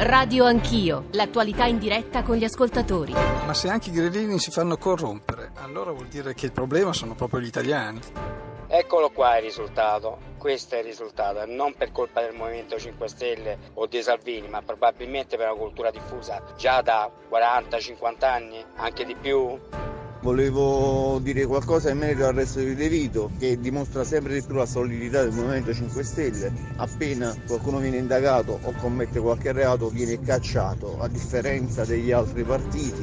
Radio Anch'io, l'attualità in diretta con gli ascoltatori. Ma se anche i grillini si fanno corrompere, allora vuol dire che il problema sono proprio gli italiani. Eccolo qua il risultato, questo è il risultato, non per colpa del Movimento 5 Stelle o di Salvini, ma probabilmente per una cultura diffusa già da 40-50 anni, anche di più. Volevo dire qualcosa in merito al resto di De Vito che dimostra sempre di più la solidità del Movimento 5 Stelle. Appena qualcuno viene indagato o commette qualche reato viene cacciato, a differenza degli altri partiti.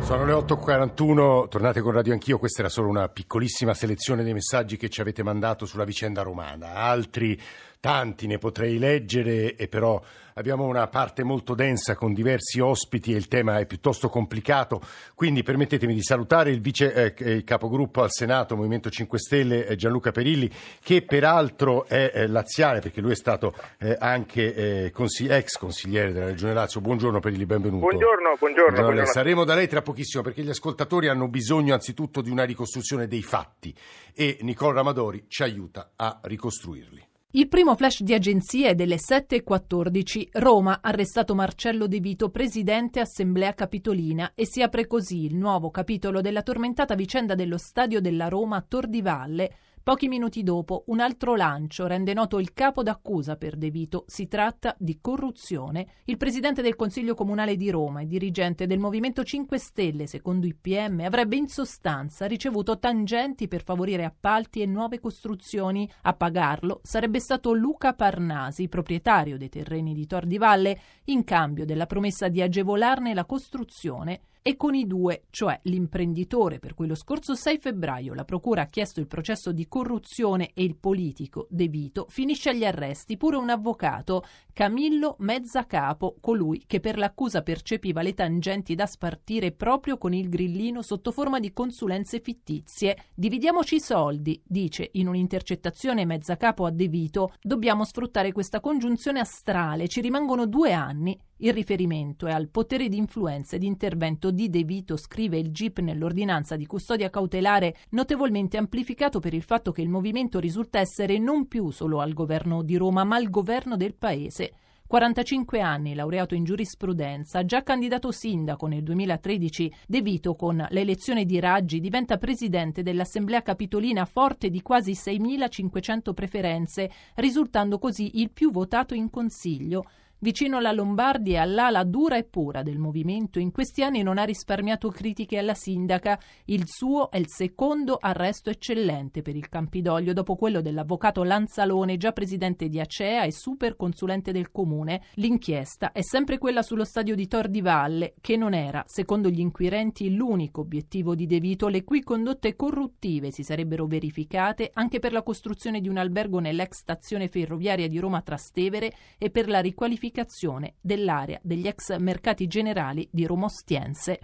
Sono le 8.41, tornate con Radio Anch'io, questa era solo una piccolissima selezione dei messaggi che ci avete mandato sulla vicenda romana. Altri, tanti ne potrei leggere e però abbiamo una parte molto densa con diversi ospiti e il tema è piuttosto complicato, quindi permettetemi di salutare il vice eh, capogruppo al Senato Movimento 5 Stelle eh, Gianluca Perilli che peraltro è eh, laziale perché lui è stato eh, anche eh, consigli- ex consigliere della Regione Lazio. Buongiorno Perilli, benvenuto. Buongiorno, buongiorno. buongiorno. Saremo da lei tra pochissimo perché gli ascoltatori hanno bisogno anzitutto di una ricostruzione dei fatti e Nicola Ramadori ci aiuta a ricostruirli. Il primo flash di agenzia è delle 7.14. Roma, arrestato Marcello De Vito, presidente Assemblea Capitolina e si apre così il nuovo capitolo della tormentata vicenda dello stadio della Roma Tor di Valle. Pochi minuti dopo, un altro lancio rende noto il capo d'accusa per De Vito. Si tratta di corruzione. Il presidente del Consiglio Comunale di Roma e dirigente del Movimento 5 Stelle, secondo i PM, avrebbe in sostanza ricevuto tangenti per favorire appalti e nuove costruzioni. A pagarlo sarebbe stato Luca Parnasi, proprietario dei terreni di Tor di Valle, in cambio della promessa di agevolarne la costruzione e con i due, cioè l'imprenditore per cui lo scorso 6 febbraio la Procura ha chiesto il processo di corruzione e il politico De Vito, finisce agli arresti pure un avvocato, Camillo Mezzacapo, colui che per l'accusa percepiva le tangenti da spartire proprio con il grillino sotto forma di consulenze fittizie. Dividiamoci i soldi, dice in un'intercettazione Mezzacapo a De Vito, dobbiamo sfruttare questa congiunzione astrale, ci rimangono due anni. Il riferimento è al potere di influenza e di intervento di De Vito, scrive il GIP nell'ordinanza di custodia cautelare, notevolmente amplificato per il fatto che il movimento risulta essere non più solo al governo di Roma, ma al governo del paese. 45 anni, laureato in giurisprudenza, già candidato sindaco nel 2013, De Vito con l'elezione di Raggi diventa presidente dell'Assemblea Capitolina forte di quasi 6.500 preferenze, risultando così il più votato in Consiglio. Vicino alla Lombardia e all'ala dura e pura del movimento, in questi anni non ha risparmiato critiche alla sindaca. Il suo è il secondo arresto eccellente per il Campidoglio, dopo quello dell'avvocato Lanzalone, già presidente di Acea e super consulente del comune. L'inchiesta è sempre quella sullo stadio di Tor di Valle, che non era, secondo gli inquirenti, l'unico obiettivo di De Vito, le cui condotte corruttive si sarebbero verificate anche per la costruzione di un albergo nell'ex stazione ferroviaria di Roma Trastevere e per la riqualificazione dell'area degli ex mercati generali di Roma Ostiense.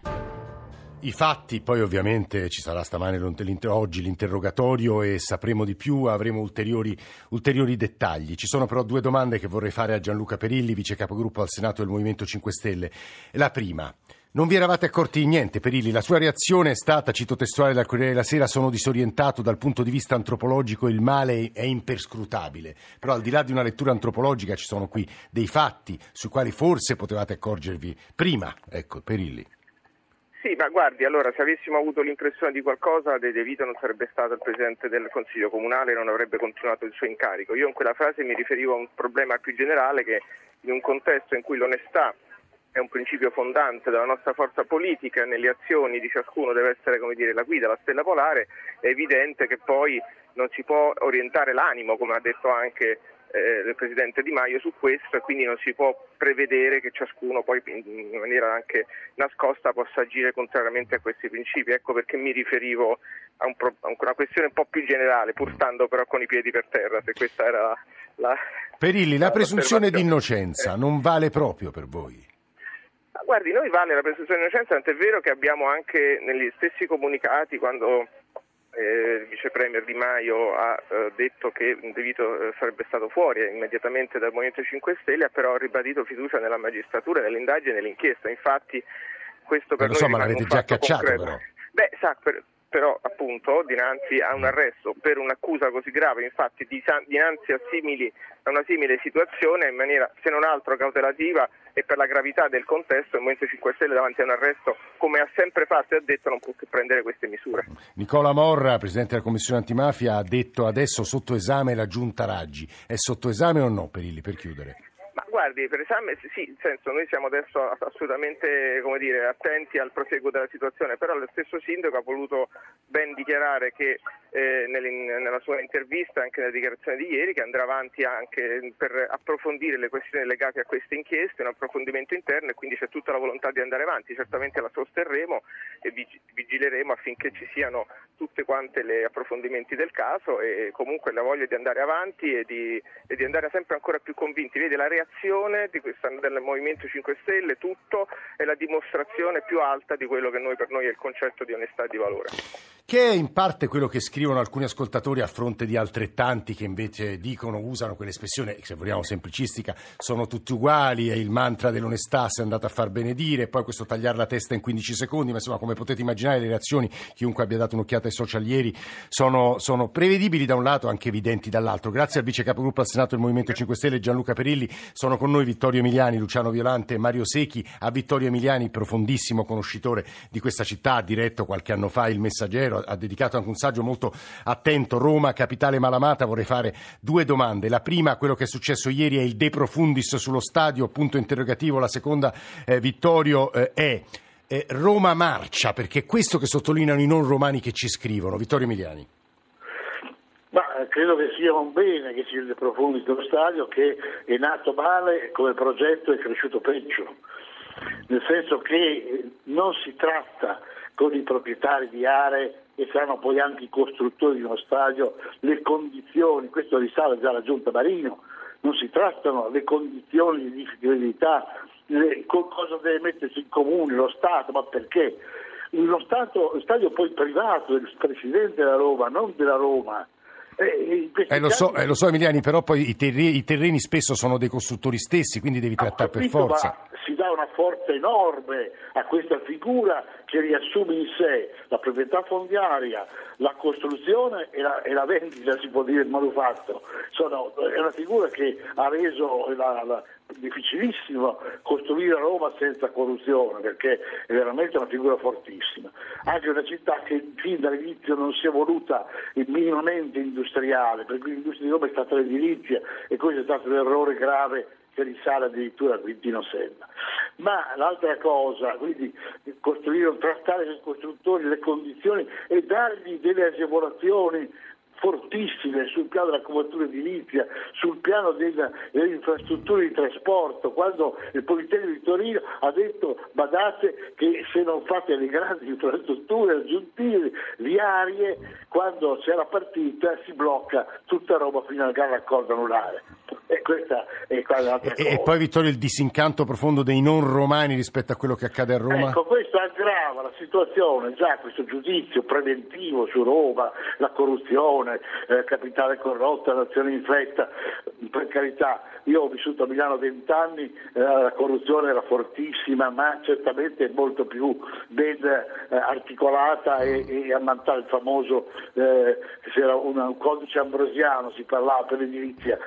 I fatti, poi ovviamente ci sarà stamane oggi l'interrogatorio e sapremo di più, avremo ulteriori, ulteriori, dettagli. Ci sono però due domande che vorrei fare a Gianluca Perilli, vice capogruppo al Senato del Movimento 5 Stelle. La prima, non vi eravate accorti di niente, Perilli. La sua reazione è stata, cito testuale dal Corriere della Sera, sono disorientato dal punto di vista antropologico, il male è imperscrutabile. Però al di là di una lettura antropologica ci sono qui dei fatti sui quali forse potevate accorgervi prima. Ecco, Perilli. Sì, ma guardi, allora se avessimo avuto l'impressione di qualcosa, De, De Vito non sarebbe stato il Presidente del Consiglio Comunale e non avrebbe continuato il suo incarico. Io in quella frase mi riferivo a un problema più generale che in un contesto in cui l'onestà è un principio fondante della nostra forza politica, nelle azioni di ciascuno deve essere come dire, la guida, la stella polare, è evidente che poi non si può orientare l'animo, come ha detto anche eh, il Presidente Di Maio su questo e quindi non si può prevedere che ciascuno poi in maniera anche nascosta possa agire contrariamente a questi principi. Ecco perché mi riferivo a, un pro- a una questione un po' più generale, pur stando però con i piedi per terra, se questa era la... la Perilli, la, la presunzione di innocenza eh. non vale proprio per voi? Guardi, noi vale la presunzione di innocenza, tant'è vero che abbiamo anche negli stessi comunicati quando eh, il vice premier Di Maio ha eh, detto che De Vito eh, sarebbe stato fuori immediatamente dal Movimento 5 Stelle, ha però ribadito fiducia nella magistratura, nell'indagine e nell'inchiesta. Infatti questo per Ma noi so, ma l'avete già cacciato concreto. però. Beh, sa, per, però appunto dinanzi a un arresto per un'accusa così grave, infatti dinanzi a, simili, a una simile situazione in maniera se non altro cautelativa e per la gravità del contesto il Movimento 5 Stelle davanti a un arresto come ha sempre fatto e ha detto non può più prendere queste misure. Nicola Morra, Presidente della Commissione Antimafia, ha detto adesso sotto esame la Giunta Raggi. È sotto esame o no Perilli per chiudere? Guardi, per esame sì, nel senso noi siamo adesso assolutamente dire, attenti al proseguo della situazione, però lo stesso sindaco ha voluto ben dichiarare che eh, nella sua intervista, anche nella dichiarazione di ieri, che andrà avanti anche per approfondire le questioni legate a queste inchieste, un approfondimento interno e quindi c'è tutta la volontà di andare avanti, certamente la sosterremo e vigileremo affinché ci siano tutte quante le approfondimenti del caso e comunque la voglia di andare avanti e di, e di andare sempre ancora più convinti. Vede la reazione di questa, del Movimento 5 Stelle, tutto è la dimostrazione più alta di quello che noi, per noi è il concetto di onestà e di valore. Che è in parte quello che scrivono alcuni ascoltatori a fronte di altrettanti che invece dicono, usano quell'espressione, se vogliamo semplicistica, sono tutti uguali, è il mantra dell'onestà, si è andato a far benedire, poi questo tagliare la testa in 15 secondi, ma insomma come potete immaginare le reazioni, chiunque abbia dato un'occhiata ai social ieri, sono, sono prevedibili da un lato, anche evidenti dall'altro. Grazie al vice capogruppo al Senato del Movimento 5 Stelle Gianluca Perilli, sono con noi Vittorio Emiliani, Luciano Violante e Mario Secchi. A Vittorio Emiliani, profondissimo conoscitore di questa città, ha diretto qualche anno fa il Messaggero, ha dedicato anche un saggio molto attento, Roma, capitale malamata. Vorrei fare due domande. La prima, quello che è successo ieri, è il de profundis sullo stadio, punto interrogativo. La seconda, eh, Vittorio, eh, è... Eh, Roma marcia, perché è questo che sottolineano i non romani che ci scrivono. Vittorio Emiliani. Ma eh, credo che sia un bene che sia il profondi dello stadio che è nato male come progetto è cresciuto peggio, nel senso che non si tratta con i proprietari di aree e saranno poi anche i costruttori di uno stadio le condizioni, questo risale già alla Giunta Marino, non si trattano le condizioni di difficoltà, cosa deve mettersi in comune lo Stato, ma perché? Lo, stato, lo stadio poi privato del Presidente della Roma, non della Roma, eh, eh, lo, so, eh, lo, so, Emiliani, però poi i terreni, i terreni, spesso sono dei costruttori stessi, quindi devi trattare per forza. Si dà una forza enorme a questa figura che riassume in sé la proprietà fondiaria, la costruzione e la, e la vendita, si può dire, il manufatto. Sono, è una figura che ha reso la, la, difficilissimo costruire Roma senza corruzione perché è veramente una figura fortissima. Anche una città che fin dall'inizio non si è voluta minimamente industriale, perché l'industria di Roma è stata l'edilizia e questo è stato un errore grave che risale addirittura a Quintino Senna. Ma l'altra cosa, quindi costruire, trattare con i costruttori le condizioni e dargli delle agevolazioni fortissime sul piano della copertura edilizia, sul piano della, delle infrastrutture di trasporto, quando il Politecnico di Torino ha detto badate che se non fate le grandi infrastrutture aggiuntive viarie, quando c'è la partita si blocca tutta Roma fino al gran raccordo anulare. E questa è l'altra e, e poi Vittorio il disincanto profondo dei non romani rispetto a quello che accade a Roma? Ecco, questo aggrava la situazione, già questo giudizio preventivo su Roma, la corruzione, eh, capitale corrotta, l'azione in fretta, per carità, io ho vissuto a Milano vent'anni, eh, la corruzione era fortissima, ma certamente molto più ben eh, articolata e, e ammantata il famoso, eh, c'era un, un codice ambrosiano, si parlava per l'edilizia,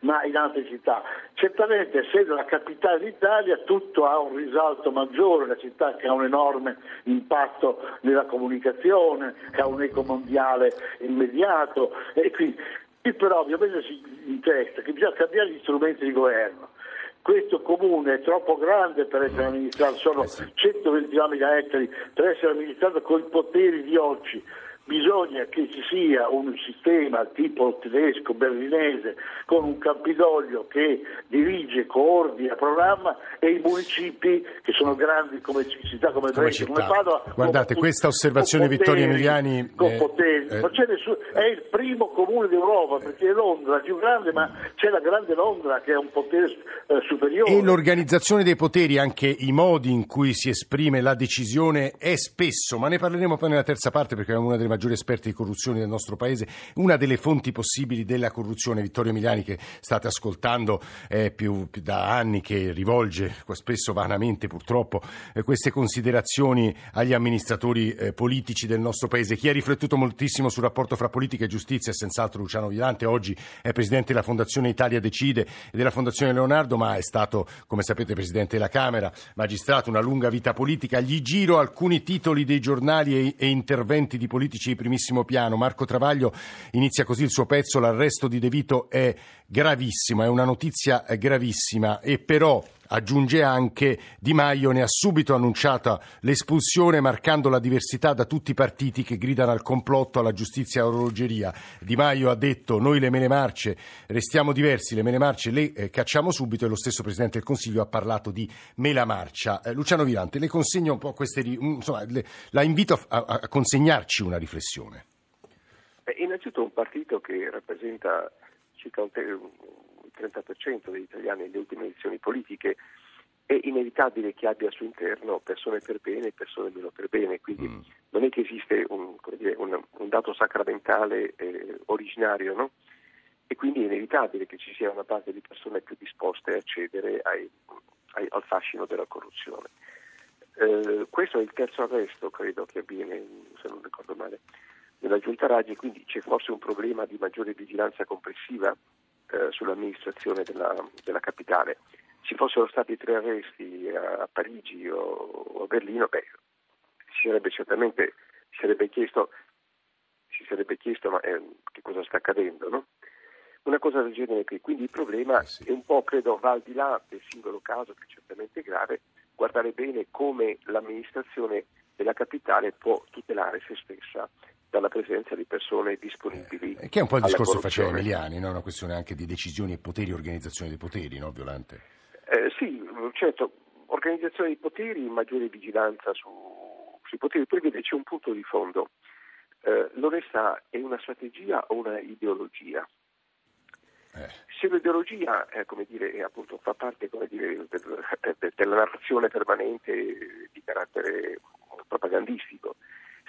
ma in altre città. Certamente essendo la capitale d'Italia tutto ha un risalto maggiore, la città che ha un enorme impatto nella comunicazione, che ha un eco mondiale immediato e quindi qui però ovviamente si in testa che bisogna cambiare gli strumenti di governo. Questo comune è troppo grande per essere amministrato, sono 129.000 ettari per essere amministrato con i poteri di oggi bisogna che ci sia un sistema tipo tedesco, berlinese, con un Campidoglio che dirige, coordina, programma e i municipi che sono grandi come città come Brescia, come, come Padova. Guardate, con, questa osservazione poteri, Vittorio Emiliani... Con eh, poteri. Eh, è il primo comune d'Europa perché è Londra, più grande, ma c'è la grande Londra che ha un potere eh, superiore. E l'organizzazione dei poteri, anche i modi in cui si esprime la decisione è spesso, ma ne parleremo poi nella terza parte perché è una delle maggiori esperti di corruzione del nostro paese, una delle fonti possibili della corruzione. Vittorio Emiliani, che state ascoltando è più, da anni che rivolge spesso vanamente purtroppo eh, queste considerazioni agli amministratori eh, politici del nostro paese. Chi ha riflettuto moltissimo sul rapporto fra politica e giustizia è senz'altro Luciano Vilante, oggi è presidente della Fondazione Italia Decide e della Fondazione Leonardo, ma è stato, come sapete, presidente della Camera, magistrato, una lunga vita politica. Gli giro alcuni titoli dei giornali e, e interventi di politici di primissimo piano. Marco Travaglio inizia così il suo pezzo, l'arresto di De Vito è gravissimo, è una notizia gravissima e però Aggiunge anche Di Maio ne ha subito annunciata l'espulsione marcando la diversità da tutti i partiti che gridano al complotto, alla giustizia e all'orologeria. Di Maio ha detto noi le mele marce restiamo diversi, le mele marce le eh, cacciamo subito e lo stesso Presidente del Consiglio ha parlato di mela marcia. Eh, Luciano Virante, le consegno un po' queste, insomma, le, la invito a, a, consegnarci una riflessione. Beh, innanzitutto un partito che rappresenta circa un, te- 30% degli italiani nelle ultime elezioni politiche, è inevitabile che abbia al suo interno persone per bene e persone meno per bene, quindi mm. non è che esiste un, dire, un, un dato sacramentale eh, originario, no? E quindi è inevitabile che ci sia una parte di persone più disposte a cedere ai, ai, al fascino della corruzione. Eh, questo è il terzo arresto, credo che avviene, se non ricordo male, nella giunta Raggi, quindi c'è forse un problema di maggiore vigilanza complessiva eh, sull'amministrazione della, della, capitale. Ci fossero stati tre arresti a, Parigi o, o, a Berlino, beh, si sarebbe certamente si sarebbe chiesto, si sarebbe chiesto ma, eh, che cosa sta accadendo, no? Una cosa del genere qui. Quindi il problema eh sì. è un po', credo, va al di là del singolo caso, che è certamente grave, guardare bene come l'amministrazione della capitale può tutelare se stessa dalla presenza di persone disponibili. Eh, che è un po' il discorso che faceva Emiliani, no? una questione anche di decisioni e poteri, organizzazione dei poteri, no, Violante? Eh, sì, certo, organizzazione dei poteri, maggiore vigilanza su, sui poteri, poi c'è un punto di fondo. Eh, l'onestà è una strategia o una ideologia? Eh. Se l'ideologia eh, dire, appunto, fa parte dire, del, della narrazione permanente di carattere propagandistico,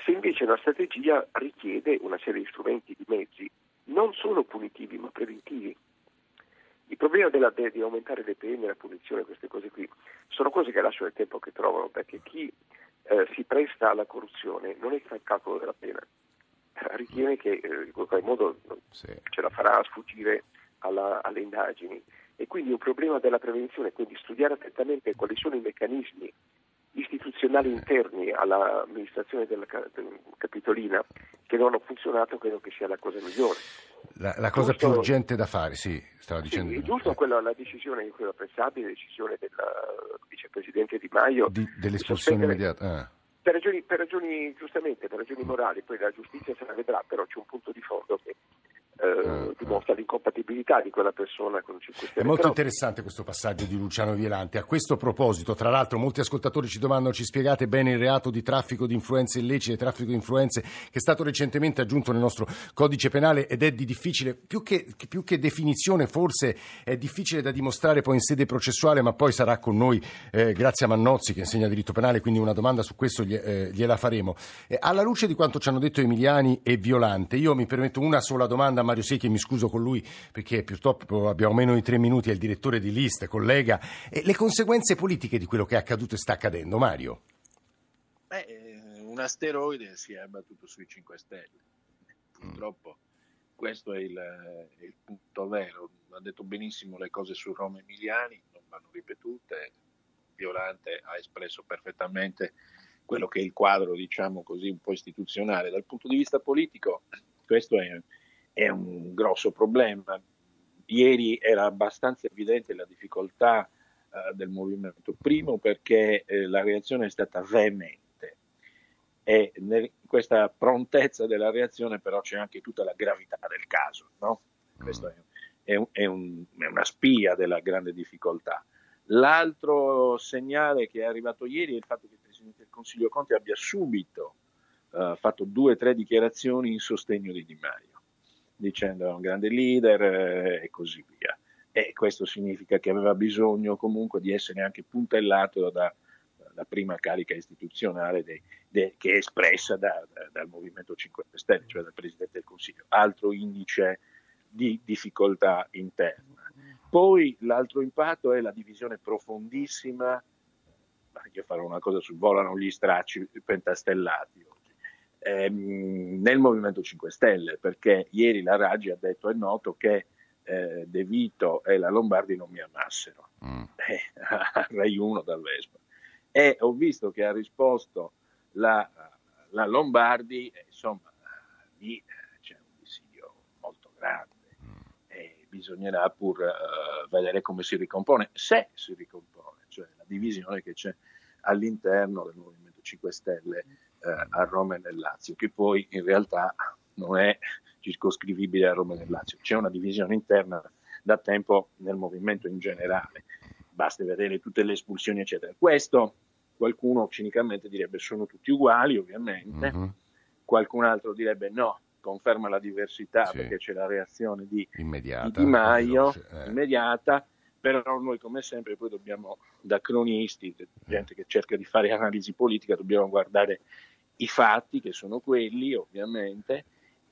se invece la strategia richiede una serie di strumenti, di mezzi, non solo punitivi ma preventivi. Il problema della, di aumentare le pene, la punizione, queste cose qui, sono cose che lasciano il tempo che trovano, perché chi eh, si presta alla corruzione non è fa il calcolo della pena, ritiene che eh, in qualche modo sì. ce la farà a sfuggire alla, alle indagini. E quindi un problema della prevenzione, quindi studiare attentamente quali sono i meccanismi istituzionali interni all'amministrazione della Capitolina che non hanno funzionato credo che sia la cosa migliore. La, la cosa giusto, più urgente da fare, sì, stava dicendo. Sì, giusto quella, la decisione, in quello apprezzabile, decisione del vicepresidente Di Maio. Di, dell'espulsione immediata. Ah. Per ragioni, per ragioni, giustamente, per ragioni morali, poi la giustizia se la vedrà, però c'è un punto di fondo che eh, ah, dimostra l'incompatibilità di quella persona con 5 Stelle. È molto Però... interessante questo passaggio di Luciano Vielante. A questo proposito, tra l'altro, molti ascoltatori ci domandano: ci spiegate bene il reato di traffico di influenze illecite, traffico di influenze, che è stato recentemente aggiunto nel nostro codice penale ed è di difficile, più che, più che definizione, forse è difficile da dimostrare poi in sede processuale, ma poi sarà con noi, eh, grazie a Mannozzi che insegna diritto penale, quindi una domanda su questo glie, eh, gliela faremo. Eh, alla luce di quanto ci hanno detto Emiliani e Violante, io mi permetto una sola domanda Mario Secchi, mi scuso con lui perché purtroppo abbiamo meno di tre minuti, è il direttore di lista, collega. E le conseguenze politiche di quello che è accaduto e sta accadendo, Mario? Beh, eh, un asteroide si è abbattuto sui 5 Stelle. Purtroppo mm. questo è il, è il, punto vero. Ha detto benissimo le cose su Roma Emiliani, non vanno ripetute. Violante ha espresso perfettamente quello che è il quadro, diciamo così, un po' istituzionale. Dal punto di vista politico, questo è è un grosso problema. Ieri era abbastanza evidente la difficoltà eh, del movimento, primo perché eh, la reazione è stata veemente e in questa prontezza della reazione però c'è anche tutta la gravità del caso, no? Questa è, è, un, è, un, è una spia della grande difficoltà. L'altro segnale che è arrivato ieri è il fatto che il Presidente del Consiglio Conte abbia subito uh, fatto due o tre dichiarazioni in sostegno di Di Maio dicendo è un grande leader eh, e così via. E questo significa che aveva bisogno comunque di essere anche puntellato da, da prima carica istituzionale de, de, che è espressa da, da, dal Movimento 5 Stelle, cioè dal Presidente del Consiglio, altro indice di difficoltà interna. Poi l'altro impatto è la divisione profondissima, io farò una cosa sul volano gli stracci pentastellati ehm, nel Movimento 5 Stelle, perché ieri la Raggi ha detto, è noto che eh, De Vito e la Lombardi non mi amassero, mm. eh, a Rai 1 da Vespa. E ho visto che ha risposto la, la Lombardi, e insomma, lì c'è un dissidio molto grande bisognerà pur uh, vedere come si ricompone, se si ricompone, cioè la divisione che c'è all'interno del Movimento 5 Stelle uh, a Roma e nel Lazio, che poi in realtà non è circoscrivibile a Roma e nel Lazio, c'è una divisione interna da tempo nel movimento in generale, basta vedere tutte le espulsioni eccetera. Questo qualcuno cinicamente direbbe sono tutti uguali ovviamente, mm-hmm. qualcun altro direbbe no, conferma la diversità sì. perché c'è la reazione di, di Di Maio, eh. immediata, però noi come sempre poi dobbiamo, da cronisti, gente che cerca di fare analisi politica, dobbiamo guardare i fatti che sono quelli ovviamente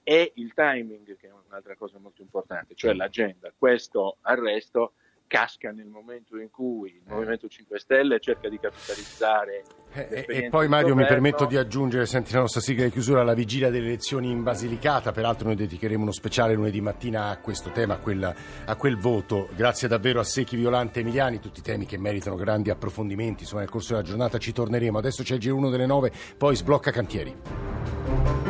e il timing che è un'altra cosa molto importante, cioè l'agenda. Questo arresto casca nel momento in cui il Movimento 5 Stelle cerca di capitalizzare. Eh, e poi Mario mi permetto di aggiungere, senti la nostra sigla di chiusura, la vigilia delle elezioni in Basilicata, peraltro noi dedicheremo uno speciale lunedì mattina a questo tema, a, quella, a quel voto. Grazie davvero a Secchi, Violante e Emiliani, tutti temi che meritano grandi approfondimenti, insomma nel corso della giornata ci torneremo. Adesso c'è il G1 delle 9, poi sblocca cantieri.